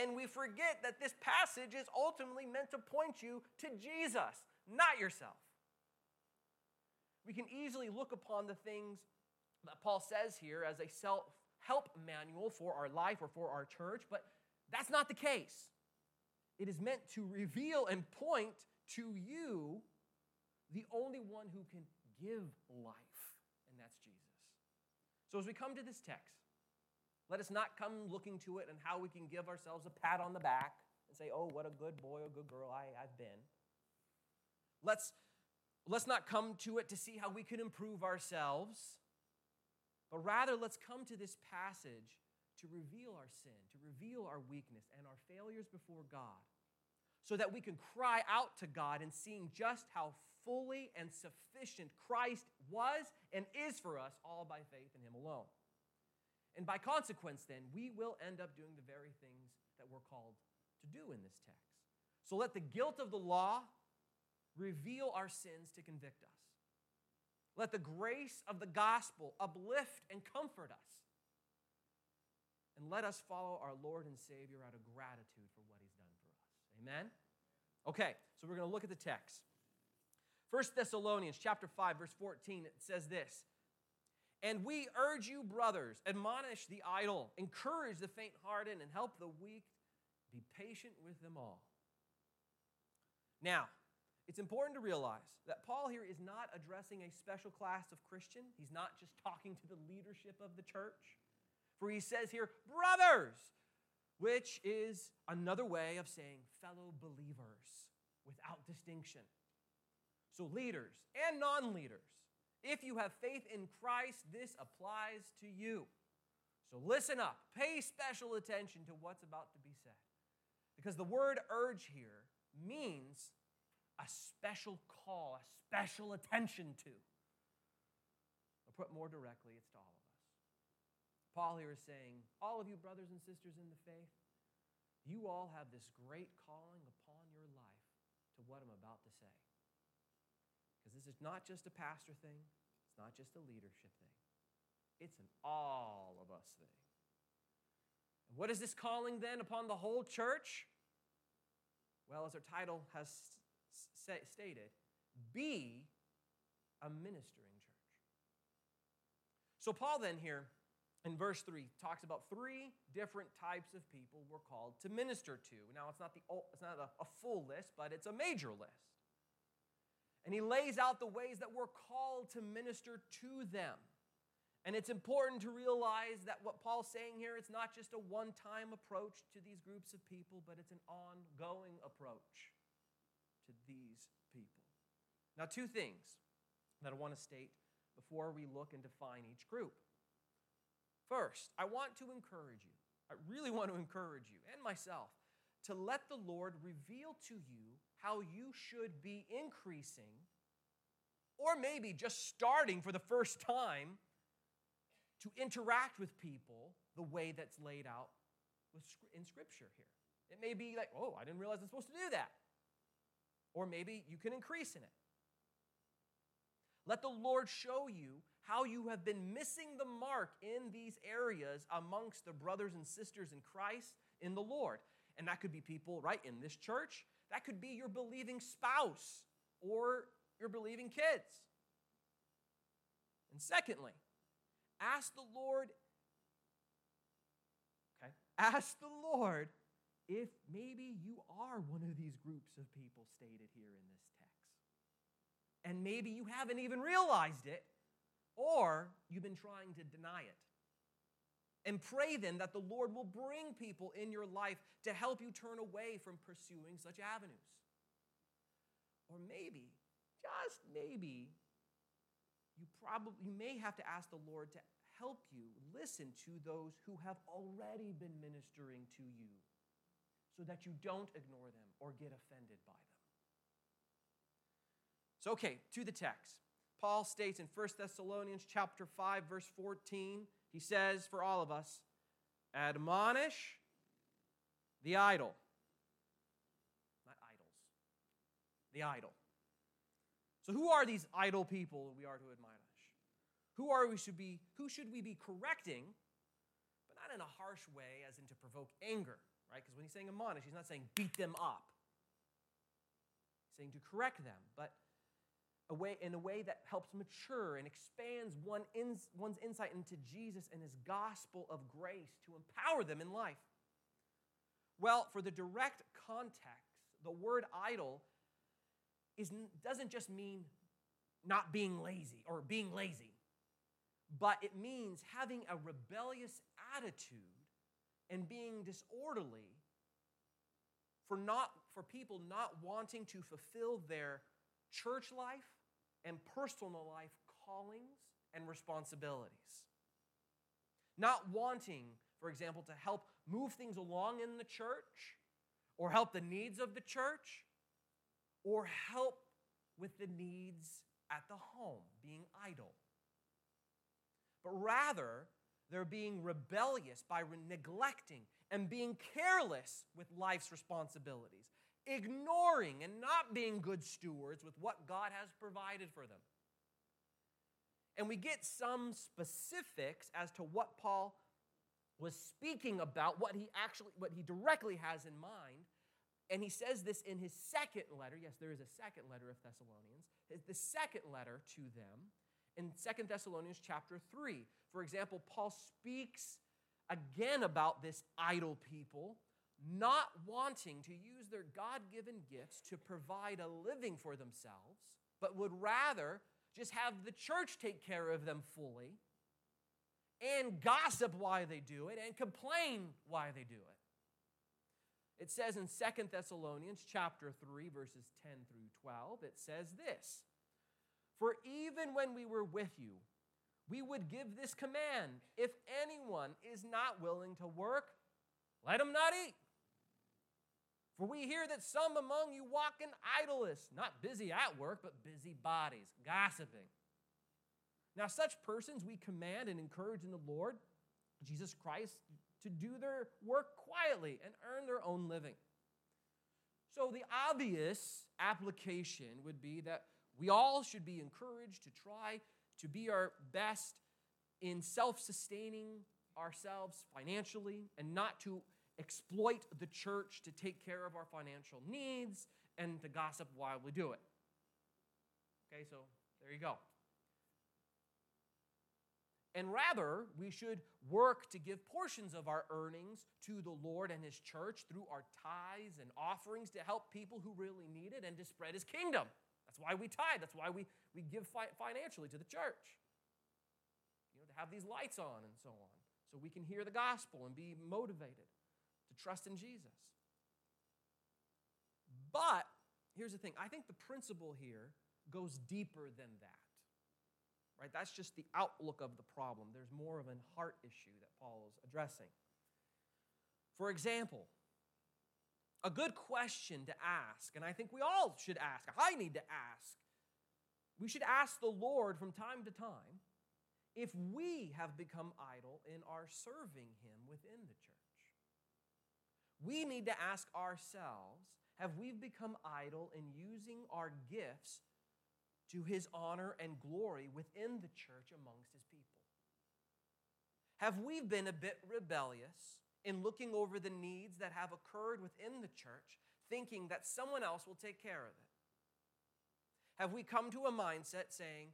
And we forget that this passage is ultimately meant to point you to Jesus, not yourself. We can easily look upon the things that Paul says here as a self help manual for our life or for our church, but that's not the case. It is meant to reveal and point to you the only one who can give life, and that's Jesus. So as we come to this text, let us not come looking to it and how we can give ourselves a pat on the back and say, oh, what a good boy or good girl I, I've been. Let's, let's not come to it to see how we can improve ourselves, but rather let's come to this passage to reveal our sin, to reveal our weakness and our failures before God, so that we can cry out to God and seeing just how fully and sufficient Christ was and is for us, all by faith in Him alone. And by consequence, then, we will end up doing the very things that we're called to do in this text. So let the guilt of the law reveal our sins to convict us. Let the grace of the gospel uplift and comfort us. And let us follow our Lord and Savior out of gratitude for what he's done for us. Amen? Okay, so we're going to look at the text. 1 Thessalonians chapter 5 verse 14 it says this and we urge you, brothers, admonish the idle, encourage the faint hearted, and help the weak. Be patient with them all. Now, it's important to realize that Paul here is not addressing a special class of Christian. He's not just talking to the leadership of the church. For he says here, brothers, which is another way of saying fellow believers without distinction. So, leaders and non leaders if you have faith in Christ, this applies to you. So listen up, pay special attention to what's about to be said. Because the word urge here means a special call, a special attention to. Or put more directly, it's to all of us. Paul here is saying, All of you brothers and sisters in the faith, you all have this great calling upon your life to what I'm about to say. This is not just a pastor thing, it's not just a leadership thing, it's an all of us thing. And what is this calling then upon the whole church? Well, as our title has stated, be a ministering church. So, Paul then here in verse 3 talks about three different types of people we're called to minister to. Now, it's not, the, it's not a, a full list, but it's a major list. And he lays out the ways that we're called to minister to them. And it's important to realize that what Paul's saying here, it's not just a one time approach to these groups of people, but it's an ongoing approach to these people. Now, two things that I want to state before we look and define each group. First, I want to encourage you, I really want to encourage you and myself to let the Lord reveal to you how you should be increasing, or maybe just starting for the first time to interact with people the way that's laid out in Scripture here. It may be like, oh, I didn't realize I'm supposed to do that. Or maybe you can increase in it. Let the Lord show you how you have been missing the mark in these areas amongst the brothers and sisters in Christ in the Lord. And that could be people, right, in this church. That could be your believing spouse or your believing kids. And secondly, ask the Lord, okay, ask the Lord if maybe you are one of these groups of people stated here in this text. And maybe you haven't even realized it, or you've been trying to deny it. And pray then that the Lord will bring people in your life to help you turn away from pursuing such avenues. Or maybe, just maybe, you probably you may have to ask the Lord to help you listen to those who have already been ministering to you so that you don't ignore them or get offended by them. So okay, to the text. Paul states in 1 Thessalonians chapter 5 verse 14 he says for all of us, admonish the idle. Not idols, the idle. So, who are these idle people we are to admonish? Who are we should be, who should we be correcting, but not in a harsh way as in to provoke anger, right? Because when he's saying admonish. He's not saying beat them up. He's saying to correct them, but a way, in a way that helps mature and expands one ins, one's insight into Jesus and his gospel of grace to empower them in life. Well, for the direct context, the word idle is, doesn't just mean not being lazy or being lazy, but it means having a rebellious attitude and being disorderly for, not, for people not wanting to fulfill their church life and personal life callings and responsibilities. Not wanting, for example, to help move things along in the church or help the needs of the church or help with the needs at the home, being idle. But rather, they're being rebellious by neglecting and being careless with life's responsibilities ignoring and not being good stewards with what God has provided for them. And we get some specifics as to what Paul was speaking about, what he actually, what he directly has in mind. And he says this in his second letter. Yes, there is a second letter of Thessalonians. The second letter to them in Second Thessalonians chapter 3. For example, Paul speaks again about this idle people not wanting to use their God given gifts to provide a living for themselves, but would rather just have the church take care of them fully and gossip why they do it and complain why they do it. It says in Second Thessalonians chapter 3 verses 10 through 12 it says this For even when we were with you we would give this command if anyone is not willing to work let him not eat for we hear that some among you walk in idleness, not busy at work, but busy bodies, gossiping. Now, such persons we command and encourage in the Lord, Jesus Christ, to do their work quietly and earn their own living. So, the obvious application would be that we all should be encouraged to try to be our best in self sustaining ourselves financially and not to exploit the church to take care of our financial needs and to gossip while we do it. Okay, so there you go. And rather, we should work to give portions of our earnings to the Lord and His church through our tithes and offerings to help people who really need it and to spread His kingdom. That's why we tithe. That's why we, we give fi- financially to the church. You know, to have these lights on and so on, so we can hear the gospel and be motivated trust in Jesus. But here's the thing I think the principle here goes deeper than that. Right? That's just the outlook of the problem. There's more of a heart issue that Paul is addressing. For example, a good question to ask, and I think we all should ask, I need to ask, we should ask the Lord from time to time if we have become idle in our serving Him within the church we need to ask ourselves have we become idle in using our gifts to his honor and glory within the church amongst his people? Have we been a bit rebellious in looking over the needs that have occurred within the church, thinking that someone else will take care of it? Have we come to a mindset saying,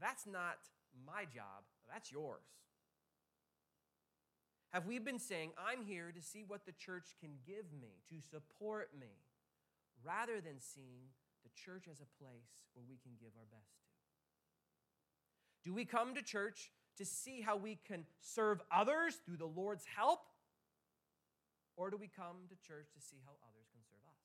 that's not my job, that's yours? Have we been saying, I'm here to see what the church can give me, to support me, rather than seeing the church as a place where we can give our best to? Do we come to church to see how we can serve others through the Lord's help? Or do we come to church to see how others can serve us?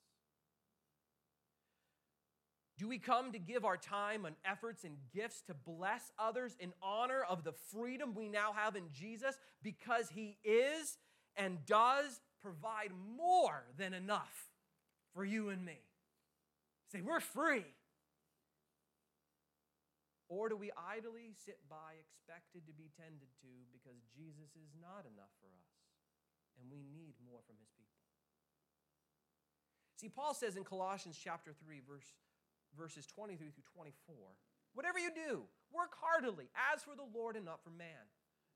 Do we come to give our time and efforts and gifts to bless others in honor of the freedom we now have in Jesus because He is and does provide more than enough for you and me? Say, we're free. Or do we idly sit by expected to be tended to because Jesus is not enough for us and we need more from His people? See, Paul says in Colossians chapter 3, verse verses 23 through 24. Whatever you do, work heartily, as for the Lord and not for man,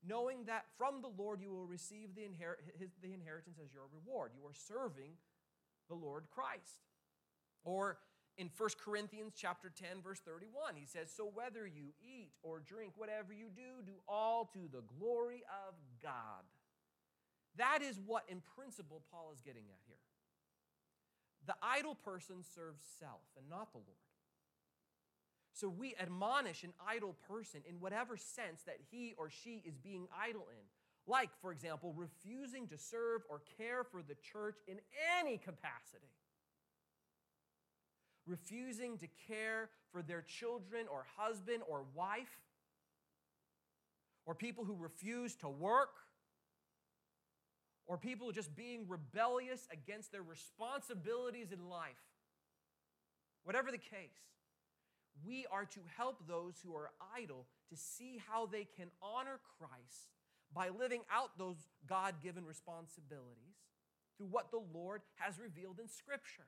knowing that from the Lord you will receive the, inher- his, the inheritance as your reward. You are serving the Lord Christ. Or in 1 Corinthians chapter 10 verse 31, he says, "So whether you eat or drink, whatever you do, do all to the glory of God." That is what in principle Paul is getting at here. The idle person serves self and not the Lord. So we admonish an idle person in whatever sense that he or she is being idle in. Like, for example, refusing to serve or care for the church in any capacity. Refusing to care for their children or husband or wife. Or people who refuse to work. Or people just being rebellious against their responsibilities in life. Whatever the case we are to help those who are idle to see how they can honor Christ by living out those God given responsibilities through what the Lord has revealed in Scripture.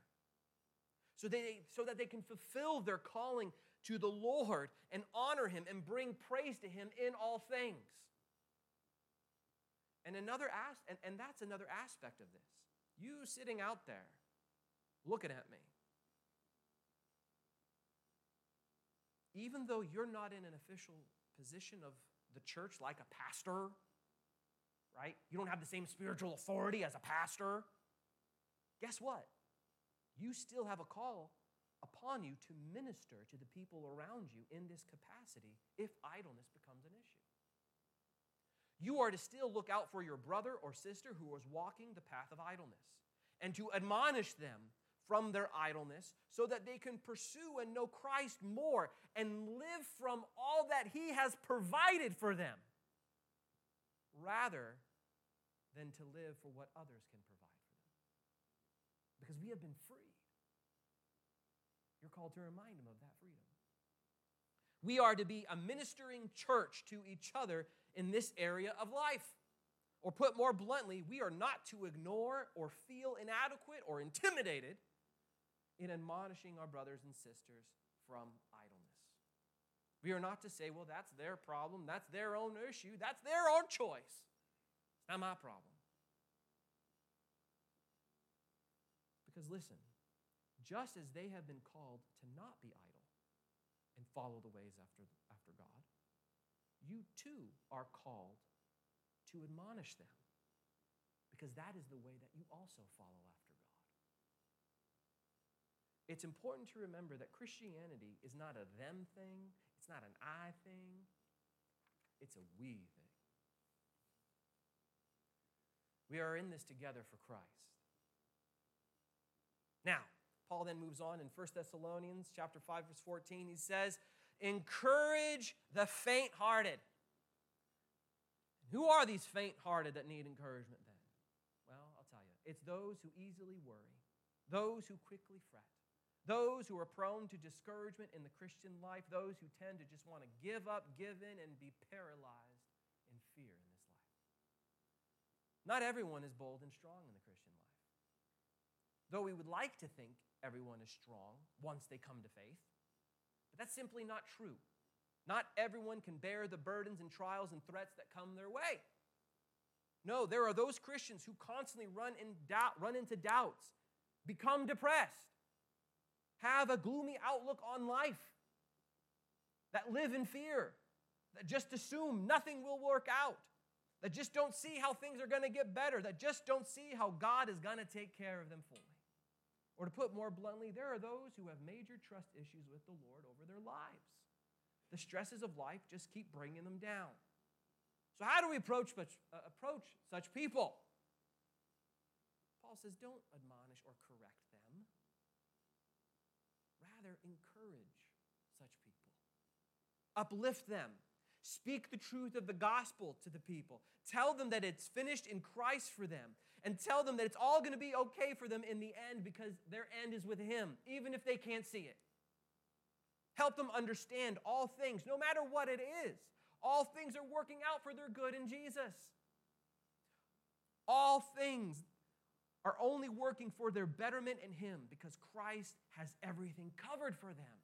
So, they, so that they can fulfill their calling to the Lord and honor Him and bring praise to Him in all things. And another as- and, and that's another aspect of this. You sitting out there looking at me, even though you're not in an official position of the church like a pastor, right? You don't have the same spiritual authority as a pastor. Guess what? You still have a call upon you to minister to the people around you in this capacity if idleness becomes an issue. You are to still look out for your brother or sister who is walking the path of idleness and to admonish them from their idleness so that they can pursue and know Christ more and live from all that He has provided for them rather than to live for what others can provide for them. Because we have been freed. You're called to remind them of that freedom. We are to be a ministering church to each other in this area of life. Or put more bluntly, we are not to ignore or feel inadequate or intimidated in admonishing our brothers and sisters from idleness. We are not to say, well, that's their problem, that's their own issue, that's their own choice. It's not my problem. Because listen, just as they have been called to not be idle and follow the ways after, after God, you too are called to admonish them. Because that is the way that you also follow after. It's important to remember that Christianity is not a them thing, it's not an I thing, it's a we thing. We are in this together for Christ. Now, Paul then moves on in 1 Thessalonians chapter 5 verse 14 he says, "Encourage the faint-hearted." Who are these faint-hearted that need encouragement then? Well, I'll tell you. It's those who easily worry, those who quickly fret, those who are prone to discouragement in the Christian life, those who tend to just want to give up, give in, and be paralyzed in fear in this life. Not everyone is bold and strong in the Christian life. Though we would like to think everyone is strong once they come to faith, but that's simply not true. Not everyone can bear the burdens and trials and threats that come their way. No, there are those Christians who constantly run, in doubt, run into doubts, become depressed, have a gloomy outlook on life, that live in fear, that just assume nothing will work out, that just don't see how things are going to get better, that just don't see how God is going to take care of them fully. Or to put more bluntly, there are those who have major trust issues with the Lord over their lives. The stresses of life just keep bringing them down. So, how do we approach uh, approach such people? Paul says, don't admonish or correct rather encourage such people, uplift them, speak the truth of the gospel to the people, tell them that it's finished in Christ for them, and tell them that it's all going to be okay for them in the end because their end is with Him, even if they can't see it. Help them understand all things, no matter what it is. All things are working out for their good in Jesus. All things are only working for their betterment in Him because Christ has everything covered for them.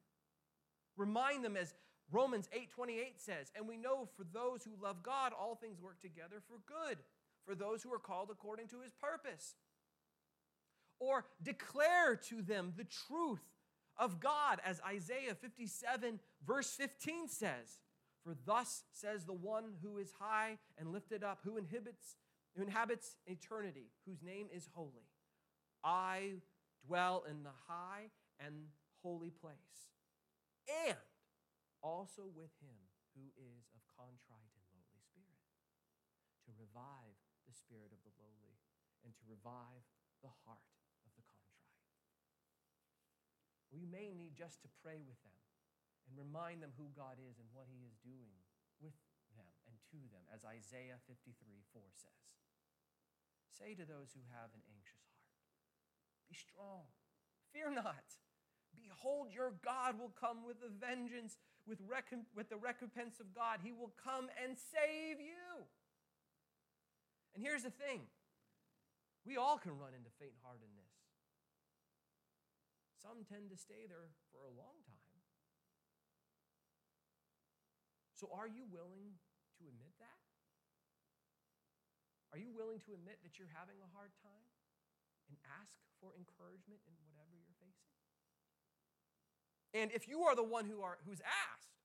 Remind them, as Romans 8:28 says, "And we know for those who love God, all things work together for good, for those who are called according to his purpose." Or declare to them the truth of God, as Isaiah 57, verse 15 says. For thus says the one who is high and lifted up, who inhibits, who inhabits eternity, whose name is holy. I dwell in the high and holy place, and also with him who is of contrite and lowly spirit, to revive the spirit of the lowly and to revive the heart of the contrite. We may need just to pray with them and remind them who God is and what he is doing with them and to them, as Isaiah 53 4 says. Say to those who have an anxious heart, Be strong, fear not. Behold, your God will come with a vengeance, with, with the recompense of God. He will come and save you. And here's the thing we all can run into faint heartedness. Some tend to stay there for a long time. So, are you willing to admit that? Are you willing to admit that you're having a hard time and ask for encouragement in whatever you're facing? And if you are the one who are, who's asked,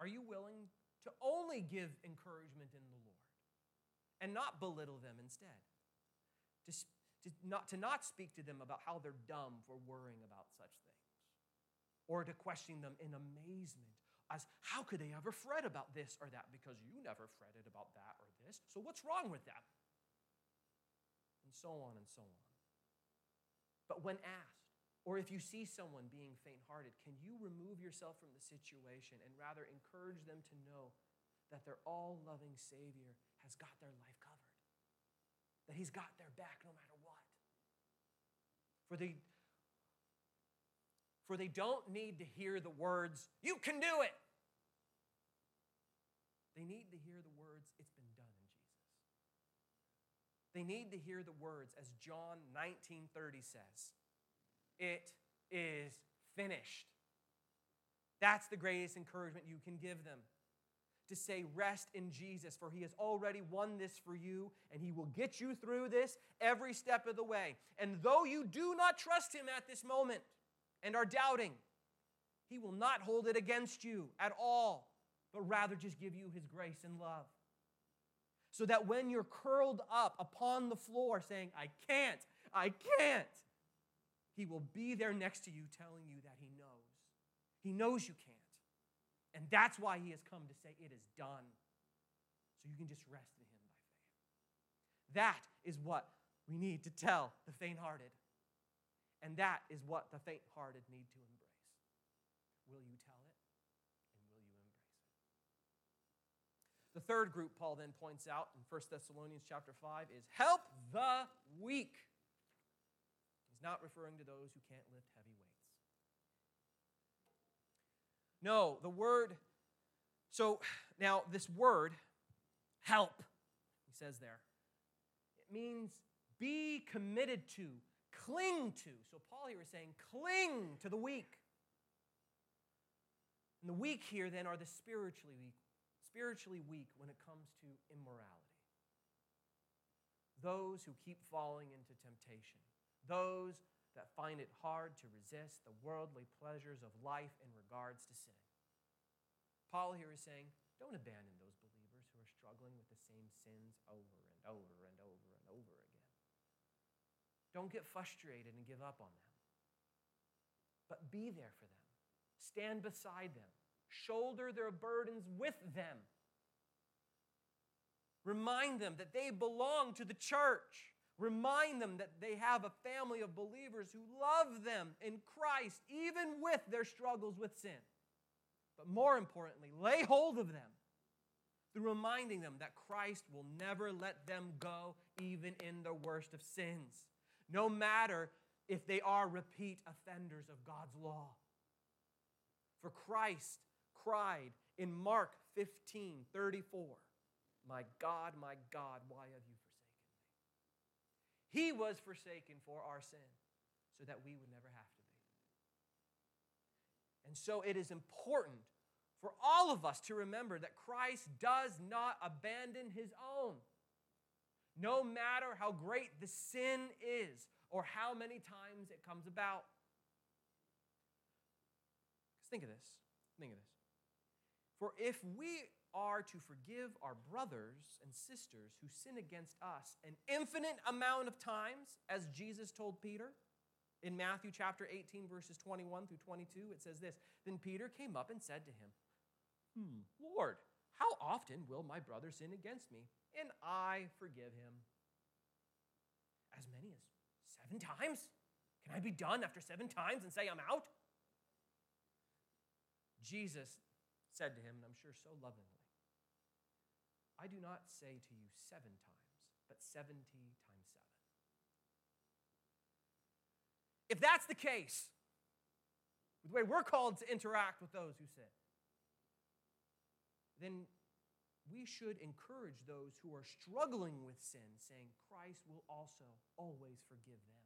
are you willing to only give encouragement in the Lord and not belittle them instead? To, to, not, to not speak to them about how they're dumb for worrying about such things or to question them in amazement as how could they ever fret about this or that because you never fretted about that or this. So what's wrong with that? And so on and so on. But when asked, or if you see someone being faint hearted, can you remove yourself from the situation and rather encourage them to know that their all loving Savior has got their life covered? That He's got their back no matter what? For the for they don't need to hear the words, You can do it. They need to hear the words, It's been done in Jesus. They need to hear the words, as John 19 30 says, It is finished. That's the greatest encouragement you can give them. To say, rest in Jesus, for he has already won this for you, and he will get you through this every step of the way. And though you do not trust him at this moment, and are doubting, He will not hold it against you at all, but rather just give you His grace and love. So that when you're curled up upon the floor saying, I can't, I can't, He will be there next to you telling you that He knows. He knows you can't. And that's why He has come to say, It is done. So you can just rest in Him by faith. That is what we need to tell the faint hearted. And that is what the faint hearted need to embrace. Will you tell it? And will you embrace it? The third group Paul then points out in 1 Thessalonians chapter 5 is help the weak. He's not referring to those who can't lift heavy weights. No, the word, so now this word, help, he says there, it means be committed to, cling to. So Paul here is saying, cling to the weak. And the weak here then are the spiritually weak, spiritually weak when it comes to immorality. Those who keep falling into temptation. Those that find it hard to resist the worldly pleasures of life in regards to sin. Paul here is saying, don't abandon those believers who are struggling with the same sins over and over and over and over again. Don't get frustrated and give up on them. But be there for them. Stand beside them. Shoulder their burdens with them. Remind them that they belong to the church. Remind them that they have a family of believers who love them in Christ, even with their struggles with sin. But more importantly, lay hold of them through reminding them that Christ will never let them go, even in the worst of sins, no matter if they are repeat offenders of God's law. For Christ cried in Mark 15 34, My God, my God, why have you forsaken me? He was forsaken for our sin so that we would never have to be. And so it is important for all of us to remember that Christ does not abandon his own. No matter how great the sin is or how many times it comes about. Because Think of this. Think of this. For if we are to forgive our brothers and sisters who sin against us an infinite amount of times, as Jesus told Peter, in Matthew chapter 18, verses 21 through 22, it says this Then Peter came up and said to him, Hmm, Lord, how often will my brother sin against me? And I forgive him. As many as seven times? Can I be done after seven times and say I'm out? Jesus said to him, and I'm sure so lovingly, I do not say to you seven times, but 70 times seven. If that's the case, the way we're called to interact with those who sin, then we should encourage those who are struggling with sin, saying, Christ will also always forgive them,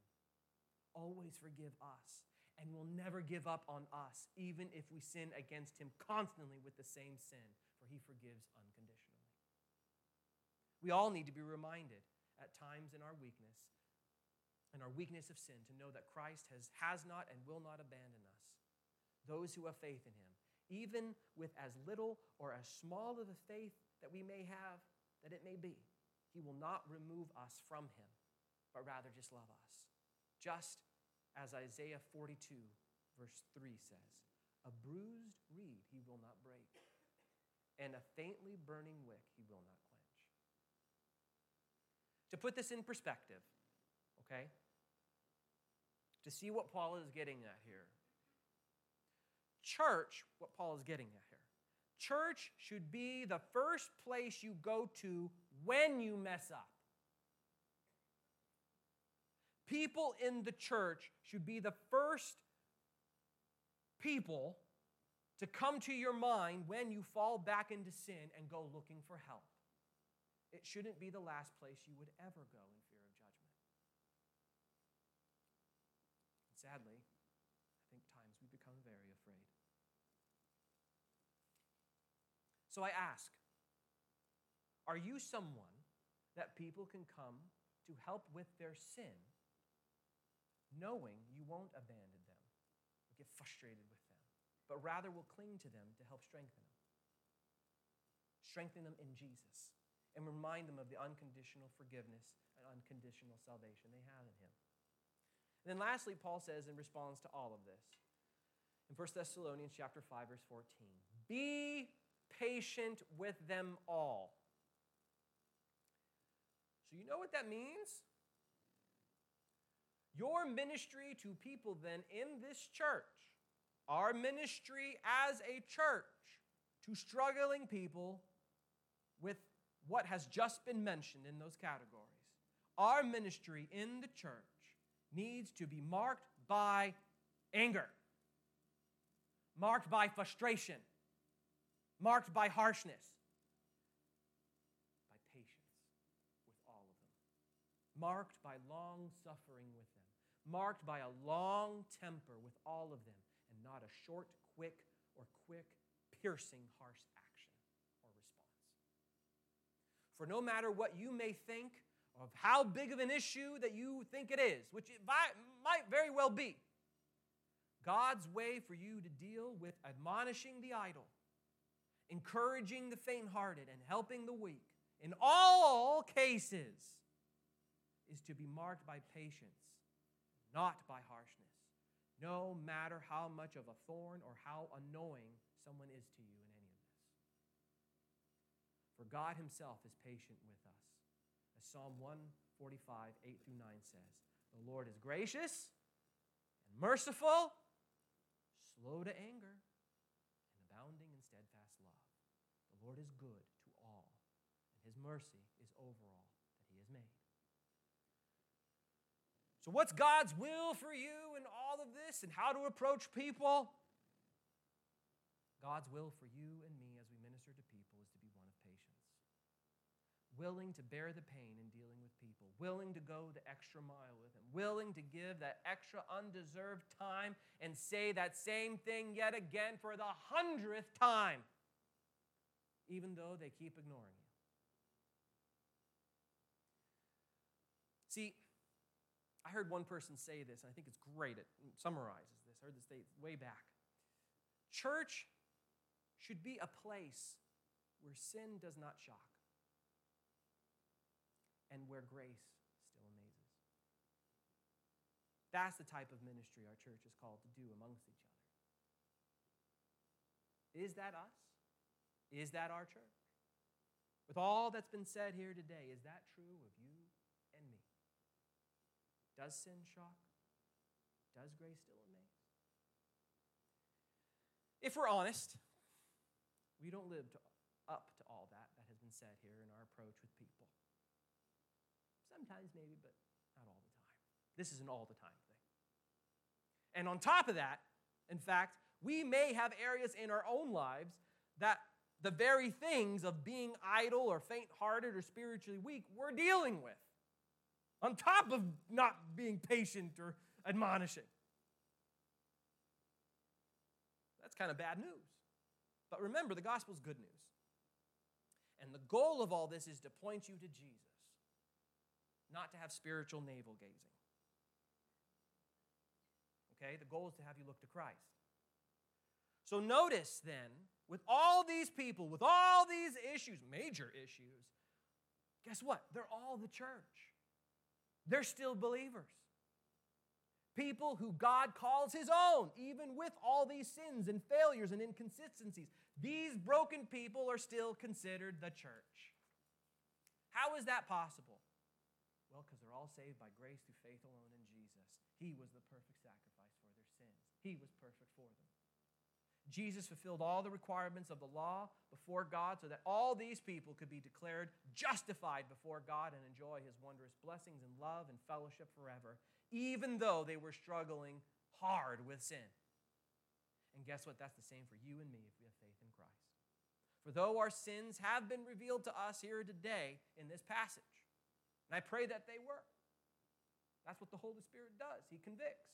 always forgive us, and will never give up on us, even if we sin against him constantly with the same sin, for he forgives unconditionally. We all need to be reminded at times in our weakness and our weakness of sin to know that Christ has, has not and will not abandon us. Those who have faith in him, even with as little or as small of a faith that we may have, that it may be, he will not remove us from him, but rather just love us. Just as Isaiah 42, verse 3 says, A bruised reed he will not break, and a faintly burning wick he will not quench. To put this in perspective, okay? To see what Paul is getting at here. Church, what Paul is getting at. Church should be the first place you go to when you mess up. People in the church should be the first people to come to your mind when you fall back into sin and go looking for help. It shouldn't be the last place you would ever go in fear of judgment. Sadly, I think times we become very afraid. So I ask Are you someone that people can come to help with their sin, knowing you won't abandon them or get frustrated with them, but rather will cling to them to help strengthen them? Strengthen them in Jesus and remind them of the unconditional forgiveness and unconditional salvation they have in Him. And then lastly, Paul says in response to all of this, in 1 Thessalonians chapter 5, verse 14, be patient with them all. So you know what that means? Your ministry to people then in this church, our ministry as a church to struggling people with what has just been mentioned in those categories, our ministry in the church needs to be marked by anger, marked by frustration, marked by harshness, by patience with all of them, marked by long suffering with them, marked by a long temper with all of them, and not a short, quick, or quick, piercing, harsh action or response. For no matter what you may think of how big of an issue that you think it is, which it might very well be. God's way for you to deal with admonishing the idle, encouraging the faint hearted, and helping the weak in all cases is to be marked by patience, not by harshness, no matter how much of a thorn or how annoying someone is to you in any of this. For God Himself is patient with us as Psalm 145, 8 through 9 says, The Lord is gracious and merciful, slow to anger, and abounding in steadfast love. Lord is good to all, and his mercy is over all that he has made. So, what's God's will for you in all of this and how to approach people? God's will for you and me as we minister to people is to be one of patience. willing to bear the pain in dealing with people, willing to go the extra mile with them, willing to give that extra undeserved time and say that same thing yet again for the hundredth time, even though they keep ignoring you. See, I heard one person say this, and I think it's great. It summarizes this. I heard this way back. Church should be a place where sin does not shock and where grace still amazes. That's the type of ministry our church is called to do amongst each other. Is that us? Is that our church? With all that's been said here today, is that true of you and me? Does sin shock? Does grace still amaze? If we're honest, we don't live to, up to all that that has been said here in our approach with people. Sometimes, maybe, but not all the time. This is an all the time thing. And on top of that, in fact, we may have areas in our own lives that the very things of being idle or faint hearted or spiritually weak we're dealing with, on top of not being patient or admonishing. That's kind of bad news. But remember, the gospel is good news. And the goal of all this is to point you to Jesus not to have spiritual navel gazing. Okay? The goal is to have you look to Christ. So notice then, with all these people, with all these issues, major issues, guess what? They're all the church. They're still believers. People who God calls his own, even with all these sins and failures and inconsistencies. These broken people are still considered the church. How is that possible? Well, because they're all saved by grace through faith alone in Jesus. He was the perfect sacrifice for their sins, He was. Jesus fulfilled all the requirements of the law before God so that all these people could be declared justified before God and enjoy his wondrous blessings and love and fellowship forever, even though they were struggling hard with sin. And guess what? That's the same for you and me if we have faith in Christ. For though our sins have been revealed to us here today in this passage, and I pray that they were. That's what the Holy Spirit does, He convicts.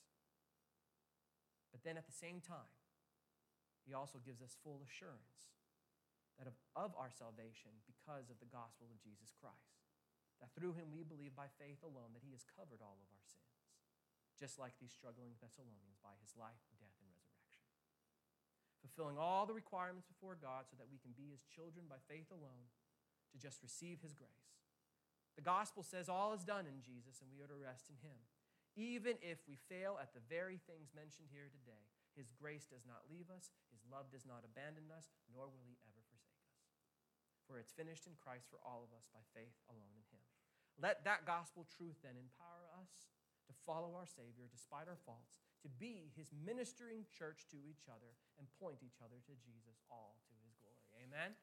But then at the same time, He also gives us full assurance that of, of our salvation because of the gospel of Jesus Christ. That through Him we believe by faith alone that He has covered all of our sins, just like these struggling Thessalonians by His life, death, and resurrection. Fulfilling all the requirements before God so that we can be His children by faith alone to just receive His grace the gospel says all is done in Jesus and we are to rest in him. Even if we fail at the very things mentioned here today, his grace does not leave us, love does not abandon us, nor will he ever forsake us. For it's finished in Christ for all of us by faith alone in him. Let that gospel truth then empower us to follow our Savior despite our faults, to be his ministering church to each other, and point each other to Jesus, all to his glory. Amen.